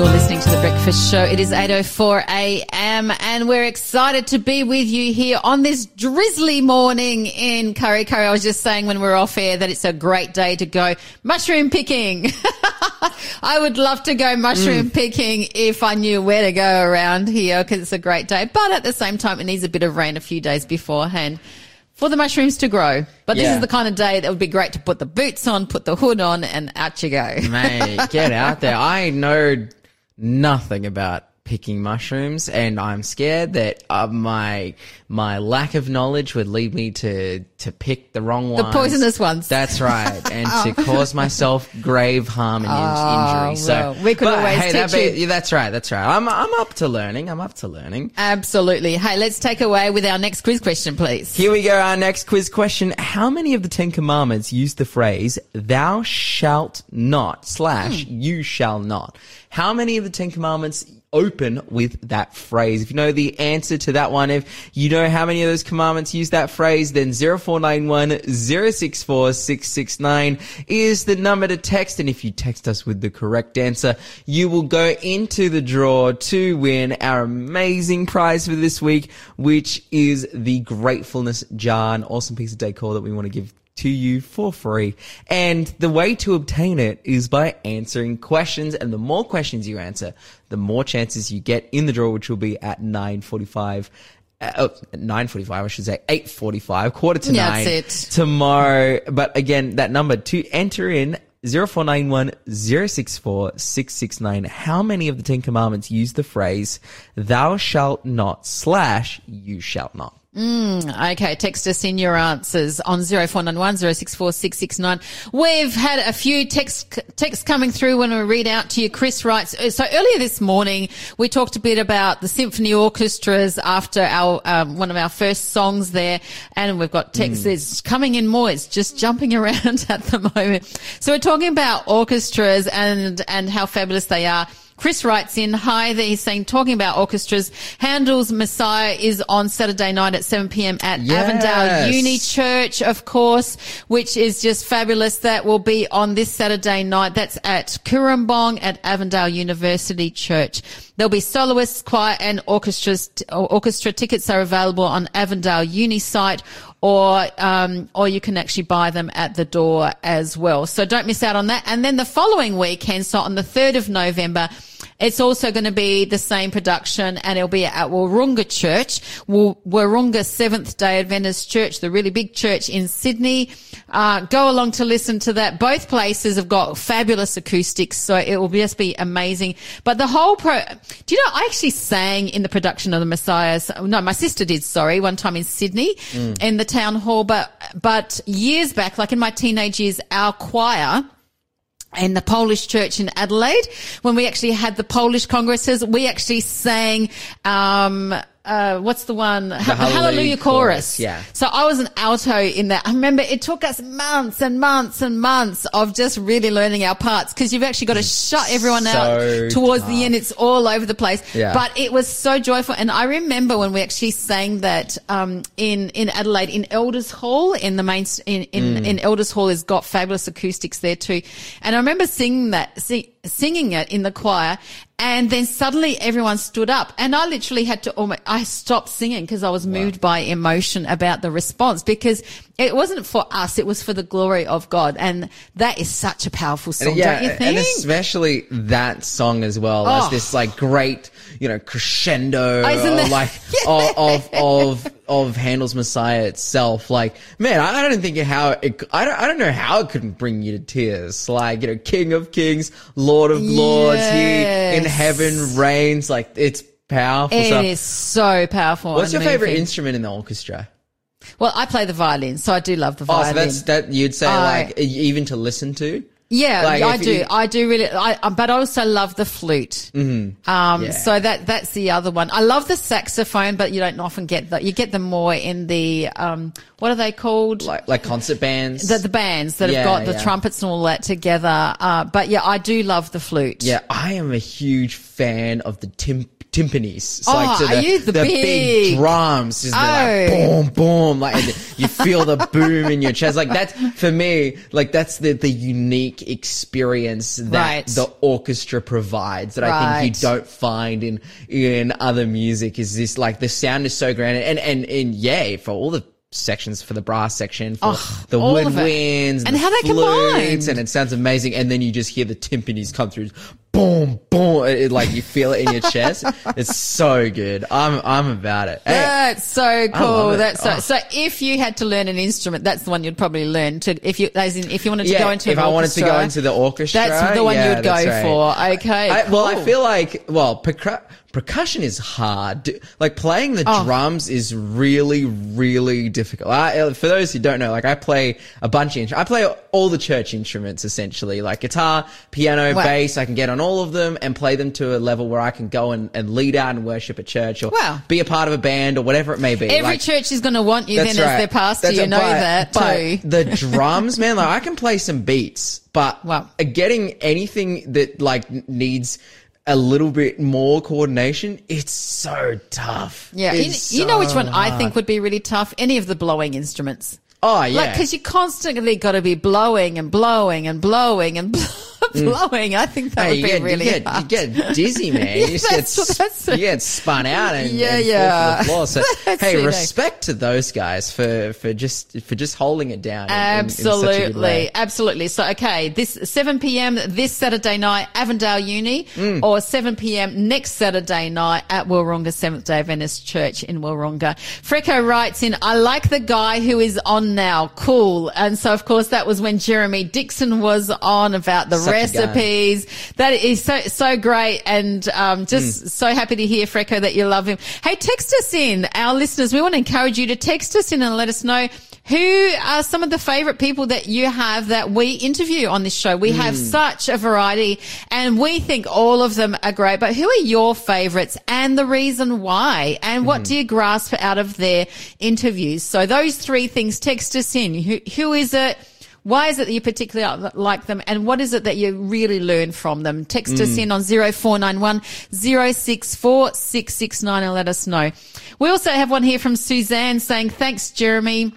You're listening to The Breakfast Show. It is 8.04 a.m. and we're excited to be with you here on this drizzly morning in Kurri Kurri. I was just saying when we we're off air that it's a great day to go mushroom picking. I would love to go mushroom mm. picking if I knew where to go around here because it's a great day. But at the same time, it needs a bit of rain a few days beforehand for the mushrooms to grow. But this yeah. is the kind of day that would be great to put the boots on, put the hood on, and out you go. Mate, get out there. I know nothing about picking mushrooms, and I'm scared that uh, my my lack of knowledge would lead me to to pick the wrong ones, the poisonous ones. That's right, and oh. to cause myself grave harm and oh, injury. So well, we could always hey, teach that be, yeah, that's right, that's right. I'm I'm up to learning. I'm up to learning. Absolutely. Hey, let's take away with our next quiz question, please. Here we go. Our next quiz question: How many of the Ten Commandments use the phrase "Thou shalt not" slash hmm. "You shall not"? How many of the Ten Commandments open with that phrase. If you know the answer to that one, if you know how many of those commandments use that phrase, then 0491 064 669 is the number to text. And if you text us with the correct answer, you will go into the draw to win our amazing prize for this week, which is the Gratefulness Jar, an awesome piece of decor that we want to give to you for free. And the way to obtain it is by answering questions. And the more questions you answer, the more chances you get in the draw, which will be at 945 uh, oh, 9.45, I should say, 8.45, quarter to That's 9 it. tomorrow. But again, that number to enter in 0491 064 669. How many of the Ten Commandments use the phrase, thou shalt not slash you shalt not? Mm, okay, text us in your answers on 0491 064669. We've had a few text, texts coming through when we read out to you. Chris writes, uh, so earlier this morning, we talked a bit about the symphony orchestras after our, um, one of our first songs there. And we've got texts mm. coming in more. It's just jumping around at the moment. So we're talking about orchestras and, and how fabulous they are. Chris writes in, hi there. He's saying, talking about orchestras, Handel's Messiah is on Saturday night at 7 p.m. at yes. Avondale Uni Church, of course, which is just fabulous. That will be on this Saturday night. That's at Cooranbong at Avondale University Church. There'll be soloists, choir and orchestras, orchestra tickets are available on Avondale Uni site or um, or you can actually buy them at the door as well. So don't miss out on that. And then the following weekend, so on the third of November, it's also going to be the same production and it'll be at Wahroonga Church, Wahroonga Seventh Day Adventist Church, the really big church in Sydney. Uh, go along to listen to that. Both places have got fabulous acoustics, so it will just be amazing. But the whole pro, do you know, I actually sang in the production of the Messiahs. No, my sister did, sorry, one time in Sydney mm. in the town hall, but, but years back, like in my teenage years, our choir, in the Polish church in Adelaide, when we actually had the Polish congresses, we actually sang, um, uh, what's the one? The Hallelujah, Hallelujah chorus. chorus. Yeah. So I was an alto in that. I remember it took us months and months and months of just really learning our parts because you've actually got to shut everyone so out towards tough. the end. It's all over the place. Yeah. But it was so joyful. And I remember when we actually sang that, um, in, in Adelaide, in Elders Hall, in the main, in, in, mm. in Elders Hall has got fabulous acoustics there too. And I remember singing that, sing, singing it in the choir and then suddenly everyone stood up and I literally had to almost, I stopped singing because I was moved wow. by emotion about the response because it wasn't for us. It was for the glory of God. And that is such a powerful song, yeah, don't you think? And especially that song as well oh. as this like great, you know, crescendo, oh, like of, of, of, of Handel's Messiah itself. Like, man, I don't think how it, I don't, I don't know how it couldn't bring you to tears. Like, you know, King of Kings, Lord of Lords, yes. in heaven reigns. Like, it's powerful. It stuff. is so powerful. What's your favorite instrument in the orchestra? Well, I play the violin, so I do love the violin. Oh, so that's that you'd say I, like even to listen to. Yeah, like I do. You, I do really. I but I also love the flute. Mm-hmm. Um, yeah. so that that's the other one. I love the saxophone, but you don't often get that. You get them more in the um, what are they called? Like like concert bands. The, the bands that yeah, have got the yeah. trumpets and all that together. Uh, but yeah, I do love the flute. Yeah, I am a huge fan of the timp timpanis. It's Oh, like to you the the big- drums. Just Oh. like boom, boom, like you feel the boom in your chest. Like that's for me. Like that's the the unique experience that Right. the orchestra provides that I think you don't find in in other music. Is this like the sound is so grand and and and yeah for all the sections for the brass section for Oh, the all of it. woodwinds And how they flutes, combined. and it sounds amazing and then you just hear the timpanis come through boom boom it, it- like you feel it in your chest it's so good i'm i'm about it Hey, That's so cool. That's so. Oh. So, if you had to learn an instrument, that's the one you'd probably learn. To if you, as in, if you wanted to yeah, go into if I wanted to go into the orchestra, that's the one yeah, you'd go right. for. Okay, I, well, I feel like well, percu- percussion is hard. Like playing the Oh. drums is really, really difficult. I, uh, for those who don't know, like I play a bunch of. I play all the church instruments essentially, like guitar, piano, Wow. bass. I can get on all of them and play them to a level where I can go and, and lead out and worship at church or be a part of a band or whatever it may be. Every Like, church is going to want you then that's as their pastor. That's you right. know But- that but. The drums, man, like I can play some beats, but Wow. getting anything that like needs a little bit more coordination, it's so tough. Yeah, you, It's you know which so one I think would be really tough? Any of the blowing instruments. Oh yeah, Like, because you constantly got to be blowing and blowing and blowing and blowing. I think that Hey, would be get, really you, get, hard. you get dizzy, man. Yeah, you get, that's- you get spun out and, Yeah, and yeah. fall to the floor. So, hey, respect to those guys for, for just for just holding it down. in- in- in such a good Absolutely, absolutely. So, okay, this 7 p.m. this Saturday night, Avondale Uni, Mm. or 7 p.m. next Saturday night at Wahroonga Seventh Day Adventist Church in Wahroonga. Freco writes in, "I like the guy who is on now. Cool." And so, of course, that was when Jeremy Dixon was on about the Such. Recipes. That is so so great, and um, just Mm. so happy to hear Freco that you love him. Hey, text us in, our listeners. We want to encourage you to text us in and let us know. Who are some of the favorite people that you have that we interview on this show? We have such a variety and we think all of them are great, but who are your favorites and the reason why? And what do you grasp out of their interviews? So those three things, text us in. Who, who is it? Why is it that you particularly like them? And what is it that you really learn from them? Text us mm. in on 0491 064 and let us know. We also have one here from Suzanne saying, thanks, Jeremy.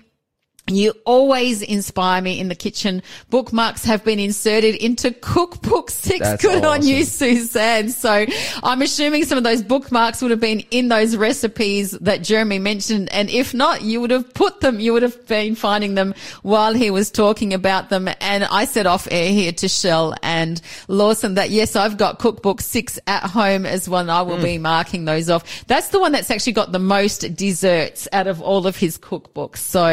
You always inspire me in the kitchen. Bookmarks have been inserted into cookbook six. That's Good on you, awesome. Suzanne. So I'm assuming some of those bookmarks would have been in those recipes that Jeremy mentioned. And if not, you would have put them, you would have been finding them while he was talking about them. And I said off air here to Shell and Lawson that yes, I've got cookbook six at home as well. And I will Hmm. be marking those off. That's the one that's actually got the most desserts out of all of his cookbooks. So,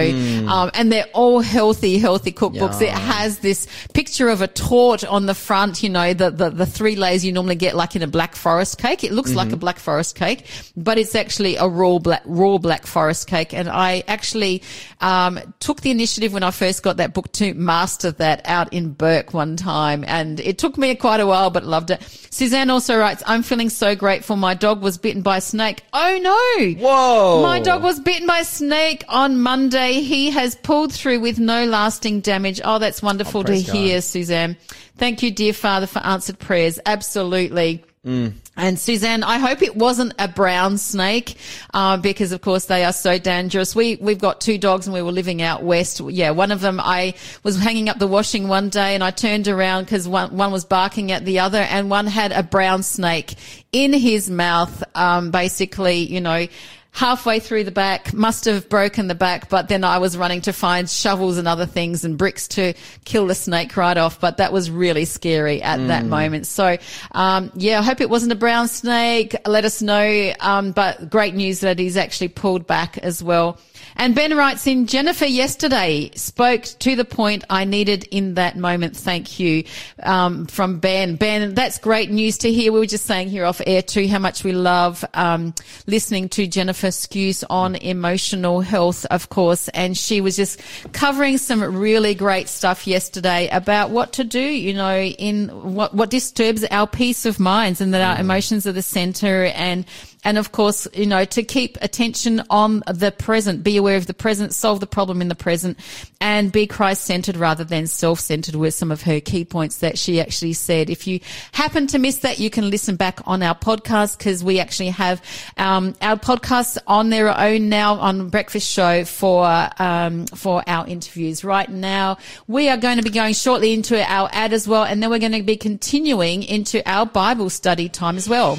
um, and they're all healthy, healthy cookbooks. It has this picture of a torte on the front, you know, the, the, the three layers you normally get like in a black forest cake. It looks like a black forest cake, but it's actually a raw black, raw black forest cake. And I actually, um, took the initiative when I first got that book to master that out in Burke one time. And it took me quite a while, but loved it. Suzanne also writes, I'm feeling so grateful. My dog was bitten by a snake. Oh no. Whoa! My dog was bitten by a snake on Monday. He has pulled through with no lasting damage. Oh, that's wonderful Oh, to God. hear, Suzanne. Thank you, dear Father, for answered prayers. Absolutely. Mm. And Suzanne, I hope it wasn't a brown snake, uh, because of course they are so dangerous. We, we've got two dogs and we were living out west. Yeah, one of them, I was hanging up the washing one day and I turned around because one, one was barking at the other and one had a brown snake in his mouth, um, basically, you know, halfway through the back, must have broken the back, but then I was running to find shovels and other things and bricks to kill the snake right off. But that was really scary at that moment. So, um, yeah, I hope it wasn't a brown snake. Let us know. Um, but great news that he's actually pulled back as well. And Ben writes in, Jennifer yesterday spoke to the point I needed in that moment. Thank you. Um, from Ben. Ben, that's great news to hear. We were just saying here off air too how much we love, um, listening to Jennifer Skews on emotional health, of course. And she was just covering some really great stuff yesterday about what to do, you know, in what, what disturbs our peace of minds and that our mm. emotions are the center and And of course, you know, to keep attention on the present, be aware of the present, solve the problem in the present, and be Christ centered rather than self centered were some of her key points that she actually said. If you happen to miss that, you can listen back on our podcast because we actually have um, our podcasts on their own now on Breakfast Show for um, for our interviews. Right now, we are going to be going shortly into our ad as well, and then we're going to be continuing into our Bible study time as well.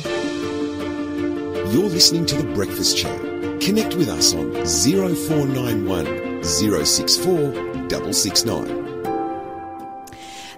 You're listening to The Breakfast Show. Connect with us on 0491 064 669.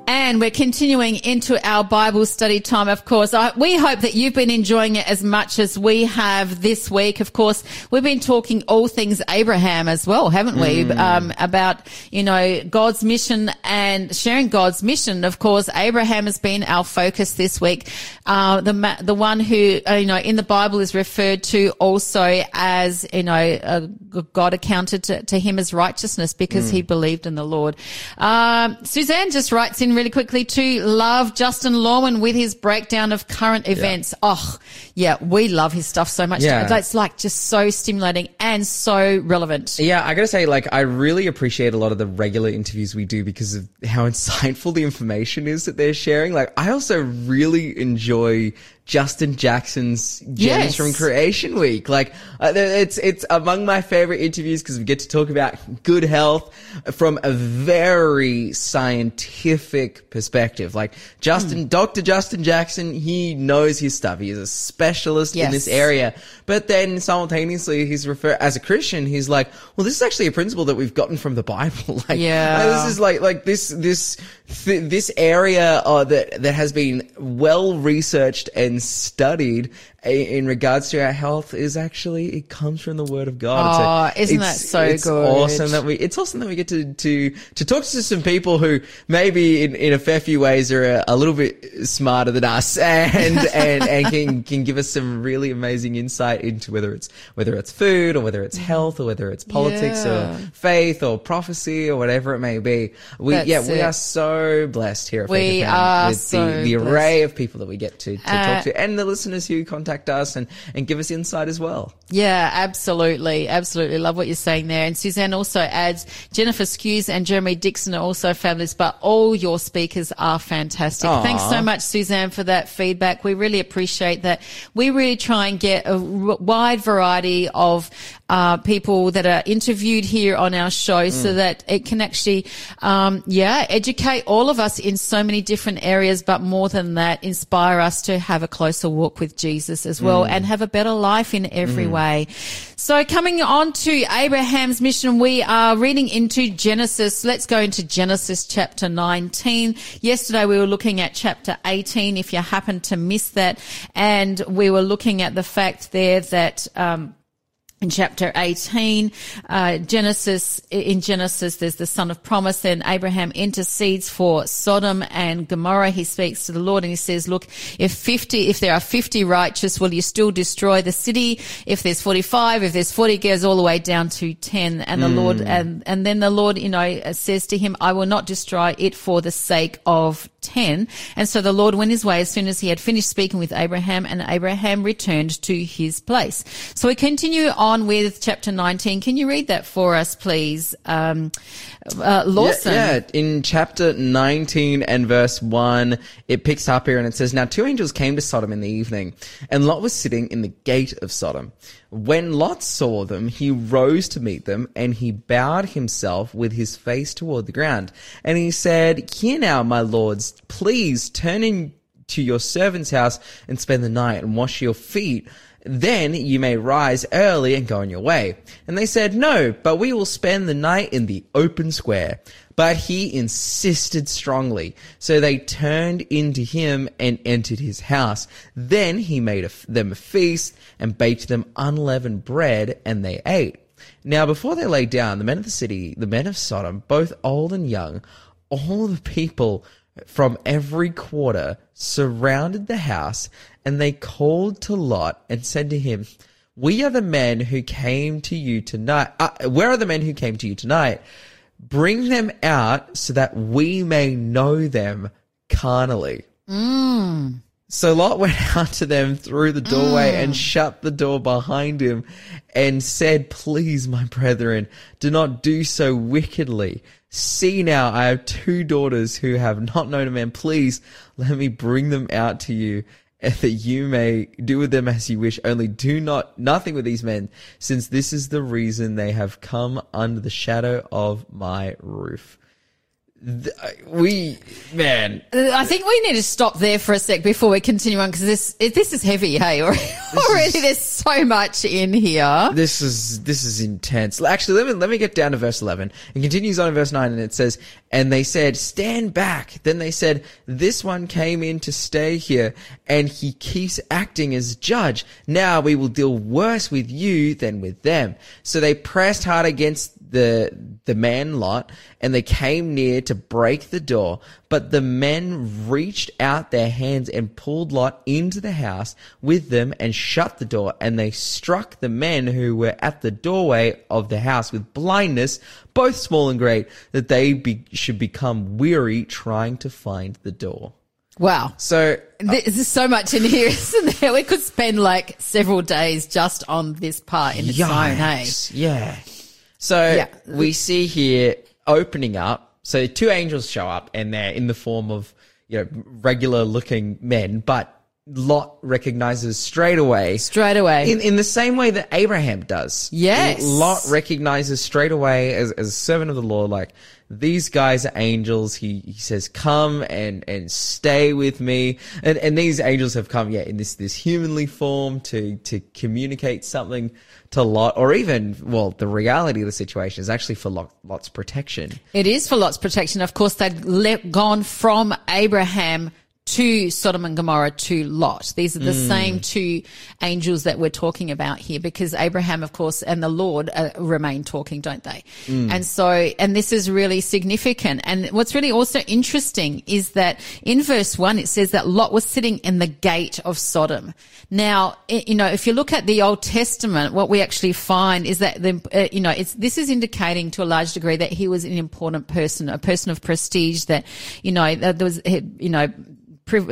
And we're continuing into our Bible study time, of course. I, we hope that you've been enjoying it as much as we have this week. Of course, we've been talking all things Abraham as well, haven't we? Mm. Um, about, you know, God's mission and sharing God's mission. Of course, Abraham has been our focus this week. Uh, the, the one who, uh, you know, in the Bible is referred to also as, you know, uh, God accounted to, to, him as righteousness because mm. he believed in the Lord. Um, Suzanne just writes in really quickly to love Justin Lawman with his breakdown of current events. Yeah. Oh, yeah, we love his stuff so much. Yeah. It's like just so stimulating and so relevant. Yeah, I gotta say, like, I really appreciate a lot of the regular interviews we do because of how insightful the information is that they're sharing. Like, I also really enjoy Justin Jackson's Gems yes. from Creation Week. Like, uh, it's, it's among my favorite interviews because we get to talk about good health from a very scientific perspective. Like, Justin, mm. Dr. Justin Jackson, he knows his stuff. He is a specialist yes. in this area. But then simultaneously, he's refer, as a Christian, he's like, well, this is actually a principle that we've gotten from the Bible. like, yeah. this is like, like this, this, th- this area uh, that, that has been well researched and studied in regards to our health is actually it comes from the word of God. Oh, a, isn't that so it's good? Awesome that we. It's awesome that we get to to to talk to some people who maybe in, in a fair few ways are a, a little bit smarter than us and and and can can give us some really amazing insight into whether it's whether it's food or whether it's health or whether it's politics yeah. or faith or prophecy or whatever it may be. We That's yeah it. we are so blessed here. At we are with so the, the array of people that we get to, to uh, talk to and the listeners who contact contact us and, and give us insight as well. Yeah, absolutely. Absolutely. Love what you're saying there. And Suzanne also adds Jennifer Skews and Jeremy Dixon are also fabulous, but all your speakers are fantastic. Aww. Thanks so much, Suzanne, for that feedback. We really appreciate that. We really try and get a wide variety of uh, people that are interviewed here on our show mm. so that it can actually, um, yeah, educate all of us in so many different areas, but more than that, inspire us to have a closer walk with Jesus as well mm. and have a better life in every mm. way. So coming on to Abraham's mission, we are reading into Genesis. Let's go into Genesis chapter 19. Yesterday we were looking at chapter 18 if you happen to miss that. And we were looking at the fact there that, um, in chapter 18, uh, Genesis, in Genesis, there's the son of promise and Abraham intercedes for Sodom and Gomorrah. He speaks to the Lord and he says, look, if 50, if there are 50 righteous, will you still destroy the city? If there's 45, if there's 40, it goes all the way down to 10. And the mm. Lord, and, and then the Lord, you know, says to him, I will not destroy it for the sake of 10. And so the Lord went his way as soon as he had finished speaking with Abraham and Abraham returned to his place. So we continue on with chapter 19. Can you read that for us, please? Um, uh, Lawson. Yeah, yeah, in chapter 19 and verse 1, it picks up here and it says, Now two angels came to Sodom in the evening, and Lot was sitting in the gate of Sodom. When Lot saw them, he rose to meet them, and he bowed himself with his face toward the ground. And he said, Here now, my lords, please turn in to your servant's house and spend the night and wash your feet then you may rise early and go on your way. And they said, No, but we will spend the night in the open square. But he insisted strongly. So they turned into him and entered his house. Then he made them a feast and baked them unleavened bread, and they ate. Now, before they lay down, the men of the city, the men of Sodom, both old and young, all the people from every quarter surrounded the house and they called to Lot and said to him, We are the men who came to you tonight. Uh, where are the men who came to you tonight? Bring them out so that we may know them carnally. Mm. So Lot went out to them through the doorway and shut the door behind him and said, Please, my brethren, do not do so wickedly. See now, I have two daughters who have not known a man. Please let me bring them out to you and that you may do with them as you wish. Only do not, nothing with these men, since this is the reason they have come under the shadow of my roof. We, man, uh, I think we need to stop there for a sec before we continue on because this it- this is heavy. Hey, already there's so much in here. This is this is intense. Actually, let me let me get down to verse eleven. It continues on in verse nine, and it says, "And they said, Stand back." Then they said, "This one came in to stay here, and he keeps acting as judge. Now we will deal worse with you than with them." So they pressed hard against the the man Lot, and they came near to break the door. But the men reached out their hands and pulled Lot into the house with them and shut the door. And they struck the men who were at the doorway of the house with blindness, both small and great, that they be, should become weary trying to find the door. Wow. So uh, There's there's so much in here, isn't there? We could spend like several days just on this part in its own, hey? Yeah. So Yeah. we see here opening up. So two angels show up and they're in the form of, you know, regular looking men, but Lot recognizes straight away. Straight away. In, in the same way that Abraham does. Yes. Lot recognizes straight away as, as a servant of the Lord, like, these guys are angels. He, he says, come and, and stay with me. And, and these angels have come, yeah, in this, this humanly form to, to communicate something to Lot, or even, well, the reality of the situation is actually for Lot, Lot's protection. It is for Lot's protection. Of course, they'd le- gone from Abraham to Sodom and Gomorrah to Lot. These are the same two angels that we're talking about here because Abraham, of course, and the Lord uh, remain talking, don't they? And so, and this is really significant. And what's really also interesting is that in verse one, it says that Lot was sitting in the gate of Sodom. Now, you know, if you look at the Old Testament, what we actually find is that the, uh, you know, it's, this is indicating to a large degree that he was an important person, a person of prestige that, you know, that there was, you know,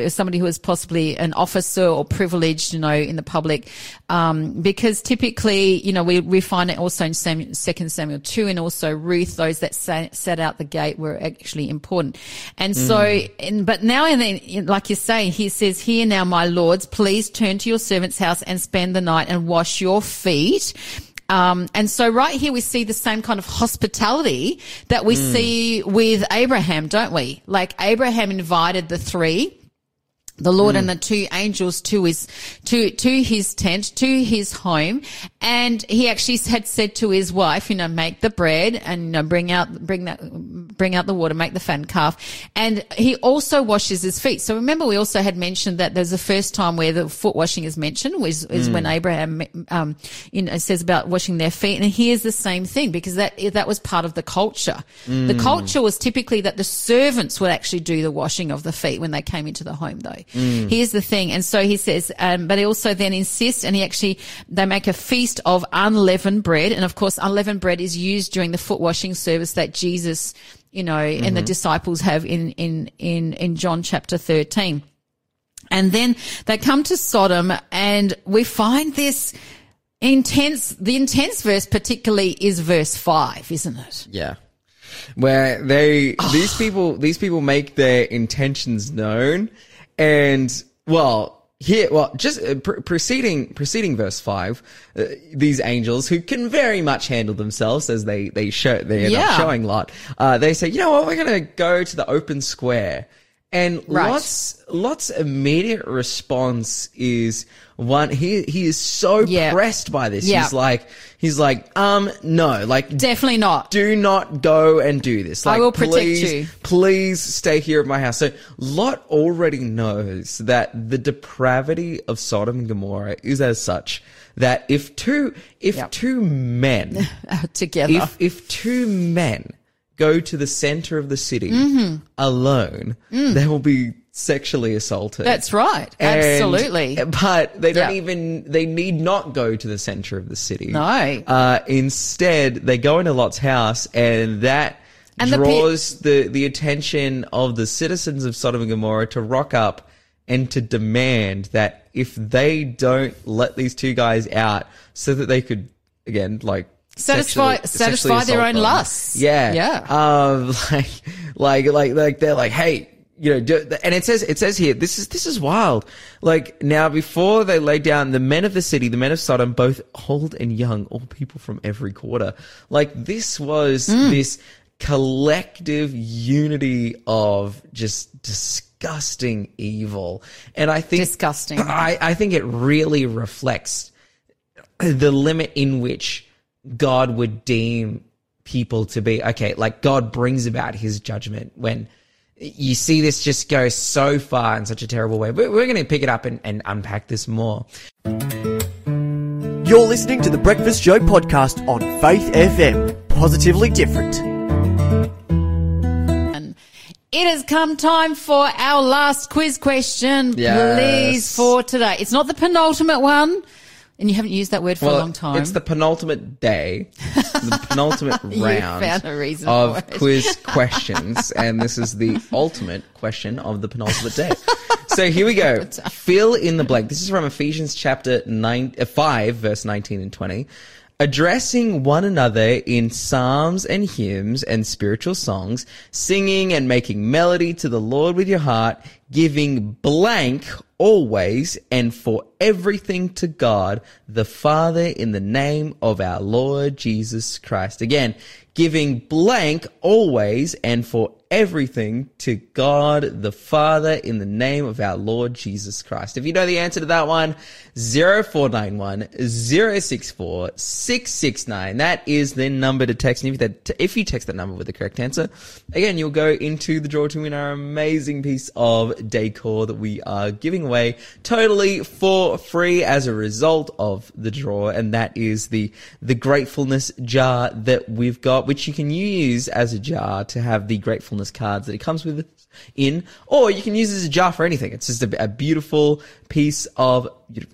somebody who is possibly an officer or privileged, you know, in the public, um, because typically, you know, we, we find it also in Samuel, Second Samuel two, and also Ruth, those that sa- set out the gate were actually important, and so, and, but now and then, like you say, he says, "Here now, my lords, please turn to your servant's house and spend the night and wash your feet." Um, and so right here we see the same kind of hospitality that we see with Abraham, don't we? Like Abraham invited the three the Lord and hmm. the two angels to his to to his tent, to his home, and he actually had said to his wife, you know, make the bread and you know, bring out bring that bring out the water, make the fattened calf, and he also washes his feet. So remember, we also had mentioned that there's the first time where the foot washing is mentioned, was is when hmm. Abraham, um, you know, says about washing their feet, and here's the same thing because that that was part of the culture. The hmm. culture was typically that the servants would actually do the washing of the feet when they came into the home, though. Mm. Here's the thing. And so he says, um, but he also then insists, and he actually, they make a feast of unleavened bread. And of course, unleavened bread is used during the foot washing service that Jesus, you know, and the mm-hmm. disciples have in, in, in, in John chapter 13. And then they come to Sodom and we find this intense, the intense verse particularly is verse five, isn't it? Yeah. Where they, these ah. people, these people make their intentions known and, well, here, well, just uh, pr- preceding, preceding verse five, uh, these angels who can very much handle themselves as they, they show, they end Yeah. up showing Lot, uh, they say, you know what, we're going to go to the open square. And Right. Lot's, Lot's immediate response is one, he, he is so Yeah. pressed by this. Yeah. He's like, he's like, um, no, like, Definitely not. do not go and do this. Like, I will protect please, you. Please stay here at my house. So Lot already knows that the depravity of Sodom and Gomorrah is as such that if two, if Yep. two men, Together. if, if two men go to the center of the city Mm-hmm. alone, they will be sexually assaulted. Mm. That's right. And- Absolutely. But they don't Yeah. even, they need not go to the center of the city. No. Uh, instead, they go into Lot's house and that And the pe- draws the, the, attention of the citizens of Sodom and Gomorrah to rock up and to demand that if they don't let these two guys out so that they could again like Satisfy- sexually- satisfy sexually their own them. lusts. Yeah. Yeah. Um like like like like they're like hey you know, do, and it says it says here this is this is wild. Like now, before they lay down, the men of the city, the men of Sodom, both old and young, all people from every quarter. Like this was Hmm. this collective unity of just disgusting evil, and I think Disgusting. I I think it really reflects the limit in which God would deem people to be. Okay, like God brings about his judgment when you see this just go so far in such a terrible way. But we're going to pick it up and, and unpack this more. You're listening to the Breakfast Show podcast on Faith FM. Positively different. And it has come time for our last quiz question, Yes. please, for today. It's not the penultimate one, and you haven't used that word for a long time. It's the penultimate day, the penultimate round found a reason of quiz questions, and this is the ultimate question of the penultimate day. So here we go. Fill in the blank. This is from Ephesians chapter nine, uh, five, verse nineteen and twenty. Addressing one another in psalms and hymns and spiritual songs, singing and making melody to the Lord with your heart, giving blank always and for everything to God the Father in the name of our Lord Jesus Christ. Again, giving blank always and for everything to God the Father in the name of our Lord Jesus Christ. If you know the answer to that one, 0491 064 669. That is the number to text. And if, that, if you text that number with the correct answer, again, you'll go into the draw to win our amazing piece of decor that we are giving away totally for free as a result of the draw. And that is the, the gratefulness jar that we've got, which you can use as a jar to have the gratefulness cards that it comes with in, or you can use it as a jar for anything. It's just a, a beautiful piece of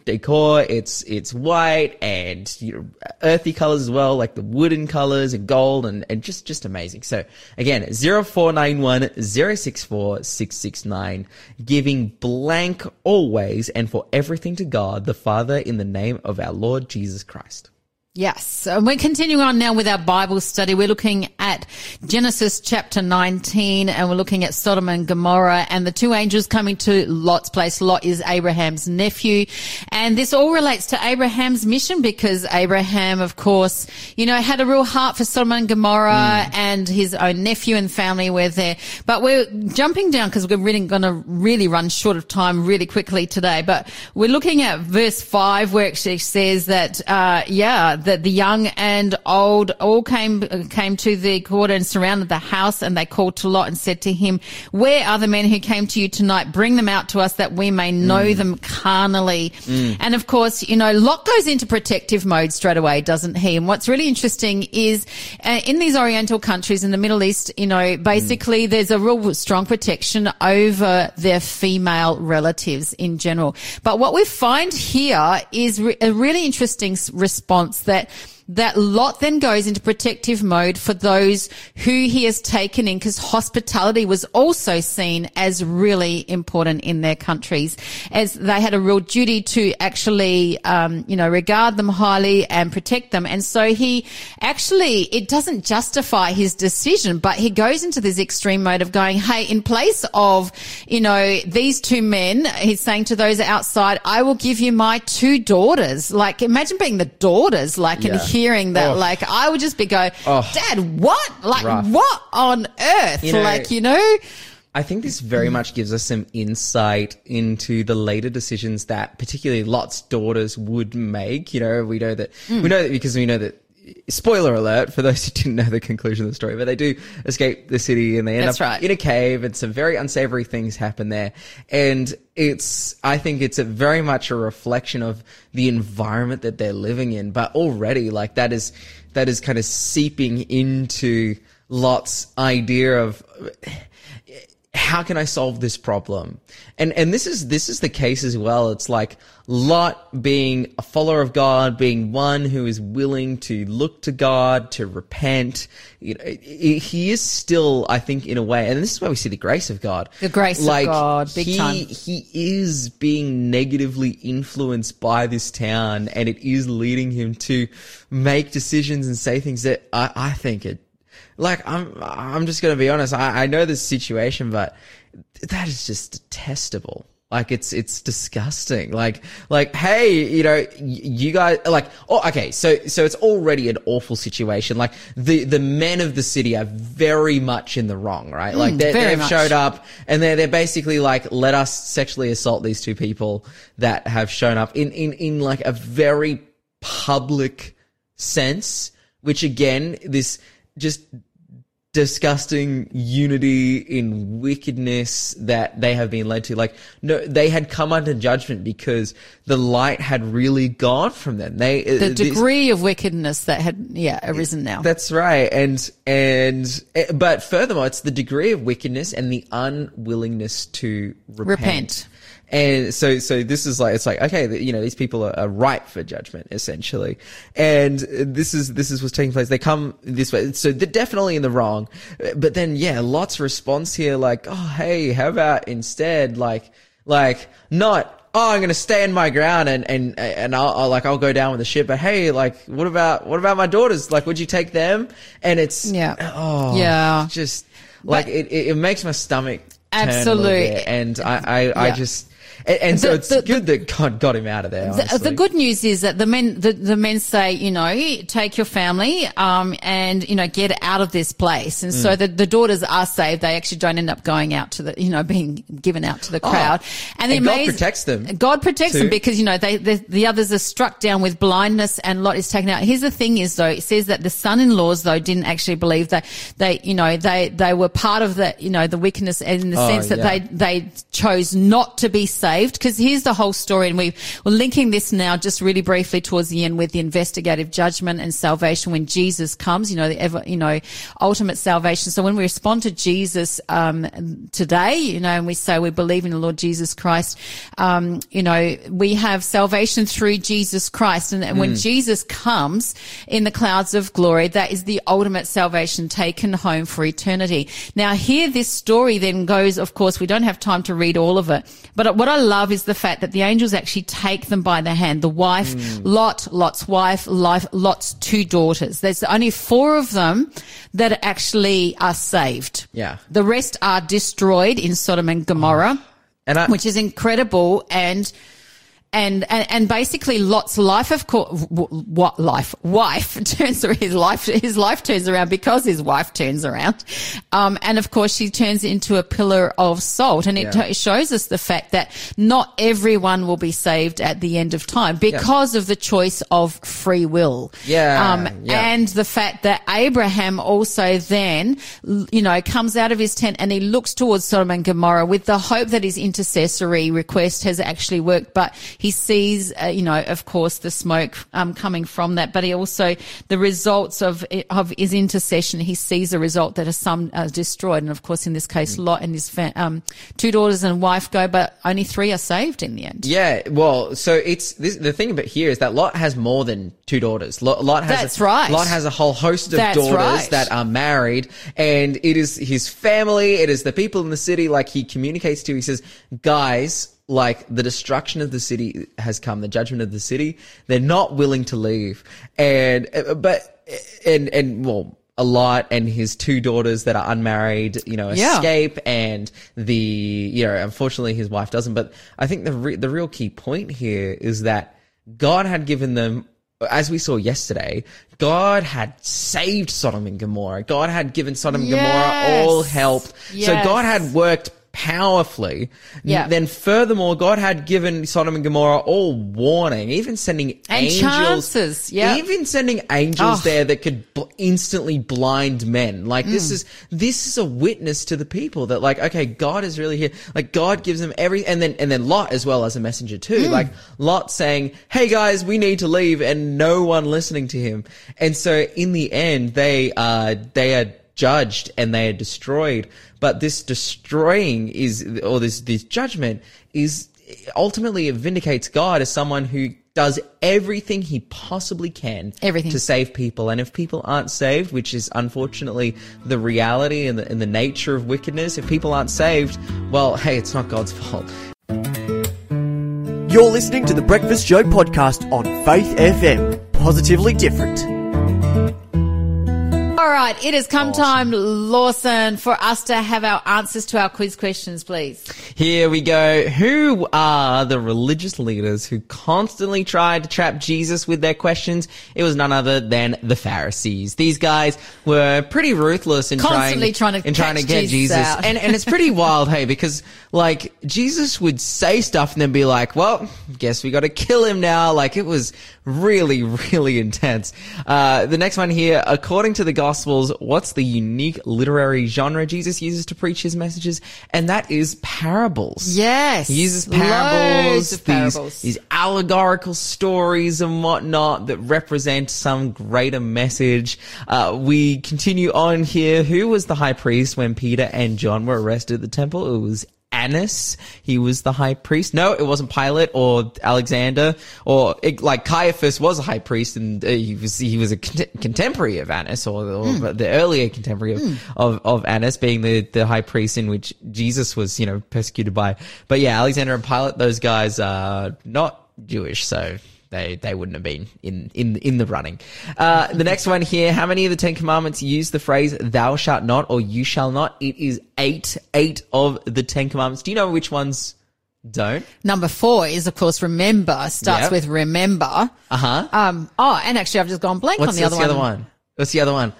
decor. It's it's white and you know, earthy colors as well, like the wooden colors and gold and, and just just amazing. So again, 0491 064 669, giving blank always and for everything to God the Father in the name of our Lord Jesus Christ. Yes. And we're continuing on now with our Bible study. We're looking at Genesis chapter 19 and we're looking at Sodom and Gomorrah and the two angels coming to Lot's place. Lot is Abraham's nephew. And this all relates to Abraham's mission because Abraham, of course, you know, had a real heart for Sodom and Gomorrah and his own nephew and family were there. But we're jumping down because we're really going to really run short of time really quickly today. But we're looking at verse five where it actually says that, uh, yeah, that the young and old all came came to the quarter and surrounded the house, and they called to Lot and said to him, "Where are the men who came to you tonight? Bring them out to us, that we may know mm. them carnally." Mm. And of course, you know, Lot goes into protective mode straight away, doesn't he? And what's really interesting is uh, in these Oriental countries in the Middle East, you know, basically mm. there's a real strong protection over their female relatives in general. But what we find here is re- a really interesting response that but that Lot then goes into protective mode for those who he has taken in because hospitality was also seen as really important in their countries as they had a real duty to actually, um, you know, regard them highly and protect them. And so he actually, it doesn't justify his decision, but he goes into this extreme mode of going, Hey, in place of, you know, these two men, he's saying to those outside, I will give you my two daughters. Like imagine being the daughters, like, Yeah. and hearing that, Oh. like, I would just be going, Oh. Dad, what? Like, Rough. what on earth? You know- like, you know? I think this very much gives us some insight into the later decisions that particularly Lot's daughters would make. You know, we know that, Hmm. we know that because we know that, spoiler alert for those who didn't know the conclusion of the story, but they do escape the city and they end That's up right. in a cave and some very unsavory things happen there. And it's, I think it's a very much a reflection of the environment that they're living in, but already like that is, that is kind of seeping into Lot's idea of, how can I solve this problem? And and this is this is the case as well. It's like Lot being a follower of God, being one who is willing to look to God, to repent. You know, he is still, I think, in a way, and this is where we see the grace of God. The grace of God, big he, time. He is being negatively influenced by this town, and it is leading him to make decisions and say things that I, I think it like I'm I'm just gonna be honest. I, I know this situation, but that is just detestable. Like it's it's disgusting. Like like hey, you know, you guys like oh okay, so so it's already an awful situation. Like the the men of the city are very much in the wrong, right? like mm, they, very they've much. showed up and they're they're basically like let us sexually assault these two people that have shown up in in in like a very public sense, which again this just disgusting unity in wickedness that they have been led to. Like, no, they had come under judgment because the light had really gone from them. They, The uh, this- degree of wickedness that had, yeah, arisen now. that's right. And, and, eh, but furthermore, it's the degree of wickedness and the unwillingness to repent. Repent. And so, so this is like, it's like, okay, you know, these people are, are ripe for judgment, essentially. And this is, this is what's taking place. They come this way. So they're definitely in the wrong. But then, yeah, Lot's response here, like, oh, hey, how about instead, like, like, not, oh, I'm going to stand my ground and, and, and I'll, I'll, like, I'll go down with the ship. But hey, like, what about, what about my daughters? Like, would you take them? And it's, Yeah. oh, Yeah. just like it, it, it makes my stomach turn a little Absolute. bit. And I, I, I just, and, and so The- it's the- good that God got him out of there. The, the good news is that the men, the, the men say, you know, take your family, um, and, you know, get out of this place. And so the, the daughters are saved. They actually don't end up going out to the, you know, being given out to the crowd. and the God protects them, God protects them because, you know, they, the, the others are struck down with blindness and Lot is taken out. Here's the thing is though, it says that the son-in-laws though didn't actually believe that they, you know, they, they were part of the, you know, the wickedness in the Oh, sense that yeah. they, they chose not to be saved because here's the whole story and we, we're linking this now just really briefly towards the end with the investigative judgment and salvation when Jesus comes, you know, the ever, you know, ultimate salvation. So when we respond to Jesus, um, today, you know, and we say we believe in the Lord Jesus Christ, um, you know, we have salvation through Jesus Christ. And, and when Jesus comes in the clouds of glory, that is the ultimate salvation taken home for eternity. Now here this story then goes, of course, we don't have time to read all of it, but what I love is the fact that the angels actually take them by the hand. The wife, hmm. Lot, Lot's wife, life, Lot's two daughters. There's only four of them that actually are saved. Yeah. The rest are destroyed in Sodom and Gomorrah oh. and I, which is incredible and and, and, and basically Lot's life of course, what life, wife turns, his life, his life turns around because his wife turns around. Um, and of course she turns into a pillar of salt and it Yeah. t- shows us the fact that not everyone will be saved at the end of time because of the choice of free will. Yeah, Um, yeah. and the fact that Abraham also then, you know, comes out of his tent and he looks towards Sodom and Gomorrah with the hope that his intercessory request has actually worked. But he sees, uh, you know, of course, the smoke um, coming from that. But he also the results of of his intercession. He sees a result that that is some uh, destroyed, and of course, in this case, Lot and his fa- um, two daughters and wife go, but only three are saved in the end. Yeah, well, so it's this, the thing about here is that Lot has more than two daughters. Lot, Lot has That's a, right. Lot has a whole host of That's daughters right. that are married, and it is his family. It is the people in the city. Like he communicates to, he says, "Guys, like the destruction of the city has come. The judgment of the city. They're not willing to leave, and but and and well." A lot and his two daughters that are unmarried, you know, Yeah. escape and the, you know, unfortunately his wife doesn't. But I think the re- the real key point here is that God had given them, as we saw yesterday, God had saved Sodom and Gomorrah. God had given Sodom and Gomorrah all Yes. help. So God had worked powerfully. Yeah. Then furthermore, God had given Sodom and Gomorrah all warning, even sending And angels, chances, yeah. even sending angels Oh. there that could bl- instantly blind men. Like Mm. this is this is a witness to the people that like okay, God is really here. Like God gives them every and then and then Lot as well as a messenger too. Mm. Like Lot saying, "Hey guys, we need to leave," and no one listening to him. And so in the end, they uh they are judged and they are destroyed. But this destroying is, or this, this judgment is ultimately it vindicates God as someone who does everything he possibly can Everything. to save people. And if people aren't saved, which is unfortunately the reality and the, and the nature of wickedness, if people aren't saved, well, hey, it's not God's fault. You're listening to the Breakfast Show podcast on Faith FM. Positively different. Right, it has come time, Lawson, for us to have our answers to our quiz questions, please. Here we go. Who are the religious leaders who constantly tried to trap Jesus with their questions? It was none other than the Pharisees. These guys were pretty ruthless in Constantly trying, trying to in trying to get Jesus Jesus. out. And, and it's pretty wild, hey, because like Jesus would say stuff and then be like, well, guess we got to kill him now. Like it was really, really intense. Uh, the next one here, according to the Gospels, what's the unique literary genre Jesus uses to preach his messages? And that is parables. Yes. He uses parables, of these, parables. these allegorical stories and whatnot that represent some greater message. Uh, we continue on here. Who was the high priest when Peter and John were arrested at the temple? It was Annas. He was the high priest. No, it wasn't Pilate or Alexander or it, like Caiaphas was a high priest and uh, he was he was a cont- contemporary of Annas or, or Hmm. the earlier contemporary of, of of Annas being the the high priest in which Jesus was you know persecuted by. But yeah, Alexander and Pilate, those guys are not Jewish, so they they wouldn't have been in in in the running. Uh, the next one here: How many of the Ten Commandments use the phrase "Thou shalt not" or "You shall not"? It is eight. Eight of the Ten Commandments. Do you know which ones don't? Number four is, of course, remember. Starts Yep. with remember. Uh huh. Um, oh, and actually, I've just gone blank What's, on the other one. what's other the one. other one? What's the other one?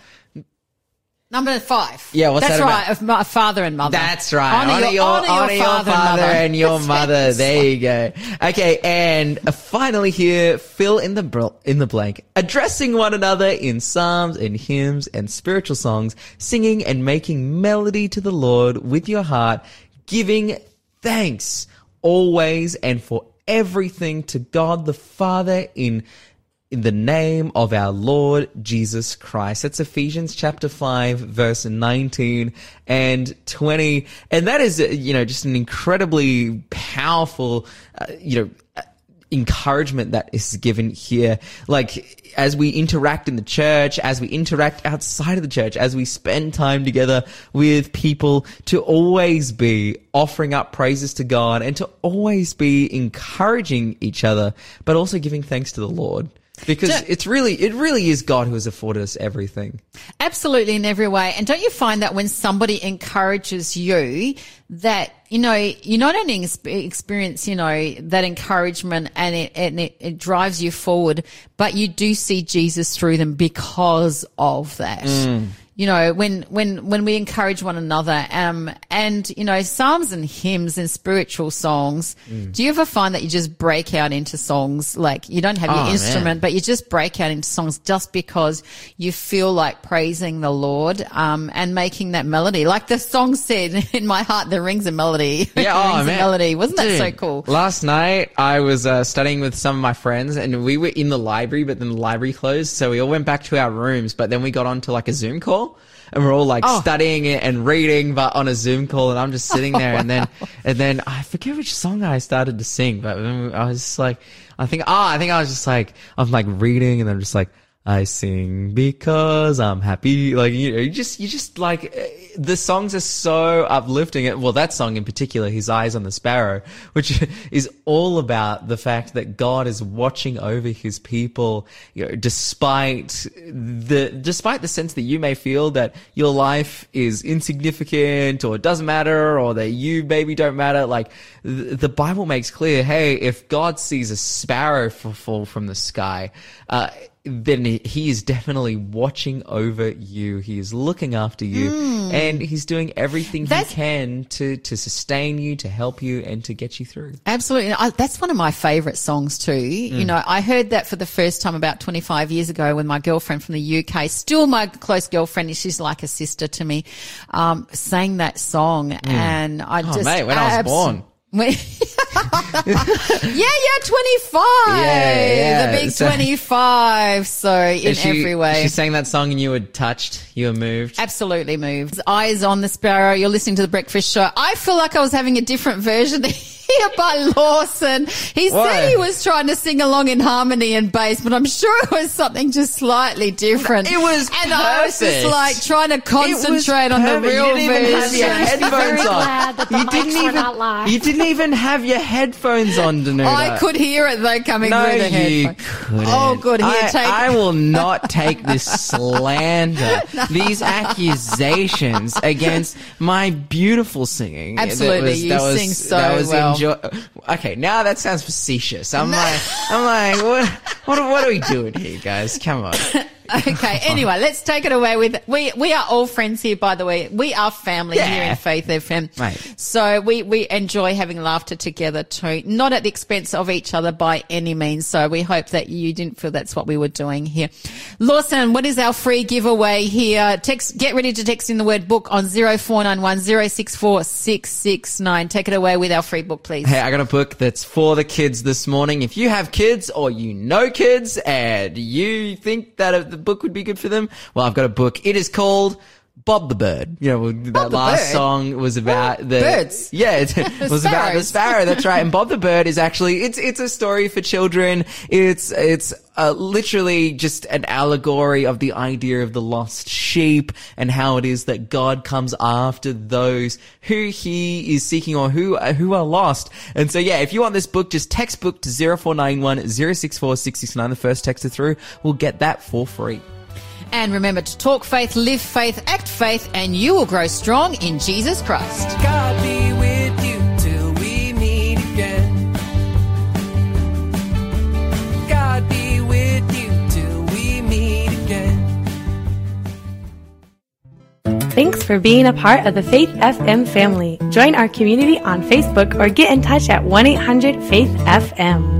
Number five. Yeah, what's That's that right. about? Of my father and mother. That's right. Honor, your, honor your father, and mother. and your mother. There you go. Okay, and finally here, fill in the bl- in the blank. Addressing one another in psalms and hymns and spiritual songs, singing and making melody to the Lord with your heart, giving thanks always and for everything to God the Father in in the name of our Lord Jesus Christ. That's Ephesians chapter 5 verse 19 and 20. And that is, uh, you know, just an incredibly powerful, uh, you know, uh, encouragement that is given here. Like, as we interact in the church, as we interact outside of the church, as we spend time together with people, to always be offering up praises to God and to always be encouraging each other, but also giving thanks to the Lord. Because Ju- it's really, it really is God who has afforded us everything. Absolutely in every way. And don't you find that when somebody encourages you, that, you know, you not only experience, you know, that encouragement and it, and it, it drives you forward, but you do see Jesus through them because of that. Mm. You know, when, when, when we encourage one another, um, and, you know, psalms and hymns and spiritual songs, Mm. do you ever find that you just break out into songs like you don't have your Oh, man. instrument, but you just break out into songs just because you feel like praising the Lord um, and making that melody. Like the song said, "In my heart there rings a melody." Yeah, oh a man, melody. Wasn't that so cool? Last night I was uh, studying with some of my friends, and we were in the library, but then the library closed, so we all went back to our rooms. But then we got onto like a Zoom call, and we're all like Oh. studying it and reading, but on a Zoom call, and I'm just sitting there, and then and then I forget which song I started to sing, but I was just like, I think, ah, I think I was just like, I'm like reading, and I'm just like. I sing because I'm happy. Like you know, you just you just like eh, the songs are so uplifting. Well, that song in particular, "His Eyes on the Sparrow," which is all about the fact that God is watching over His people, you know, despite the despite the sense that you may feel that your life is insignificant or it doesn't matter or that you maybe don't matter. Like th- the Bible makes clear, hey, if God sees a sparrow fall from the sky. Uh, then he- is definitely watching over you. He is looking after you, and he's doing everything Hmm. That's- he can to to sustain you, to help you, and to get you through. Absolutely. I, that's one of my favorite songs too. You know, I heard that for the first time about 25 years ago when my girlfriend from the UK, still my close girlfriend, she's like a sister to me, um, sang that song. And I just, mate, when I was abs- born. Yeah, yeah, 25. Yeah, yeah. The big So- 25. So in she- every way. She sang that song and you were touched. You were moved. Absolutely moved. Eyes on the sparrow. You're listening to the breakfast show. I feel like I was having a different version here by Lawson. He Why? said he was trying to sing along in harmony and bass, but I'm sure it was something just slightly different. It was and I was just like trying to concentrate on the perfect. real you didn't even have version. your headphones on. glad that the you didn't even. You didn't even have your headphones on, Danuta. I could hear it though coming No, through the you headphones. couldn't. Oh, good. Here, I, take- I will not take this slander, these accusations against my beautiful singing. Absolutely, That you sing so that was well. Enjoy- okay, now that sounds facetious. I'm like, I'm like, what, what, what are we doing here, guys? Come on. Okay. Anyway, let's take it away with we. We are all friends here, by the way. We are family here Yeah. in Faith FM. Right. So we we enjoy having laughter together too, not at the expense of each other by any means. So we hope that you didn't feel that's what we were doing here. Lawson, what is our free giveaway here? Text. Get ready to text in the word book on zero four nine one zero six four six six nine. Take it away with our free book, please. Hey, I got a book that's for the kids this morning. If you have kids or you know kids and you think that the book would be good for them, well, I've got a book. It is called Bob the Bird. You know, that the last Bird? song was about the birds. Yeah, it was about the sparrow. That's right. And Bob the Bird is actually it's it's a story for children. It's it's uh, literally just an allegory of the idea of the lost sheep and how it is that God comes after those who He is seeking or who uh, who are lost. And so yeah, if you want this book, just text book to zero four nine one zero six four six six nine. The first texter through will get that for free. And remember to talk faith, live faith, act faith, and you will grow strong in Jesus Christ. God be with you till we meet again. God be with you till we meet again. Thanks for being a part of the Faith FM family. Join our community on Facebook or get in touch at 1 800 Faith FM.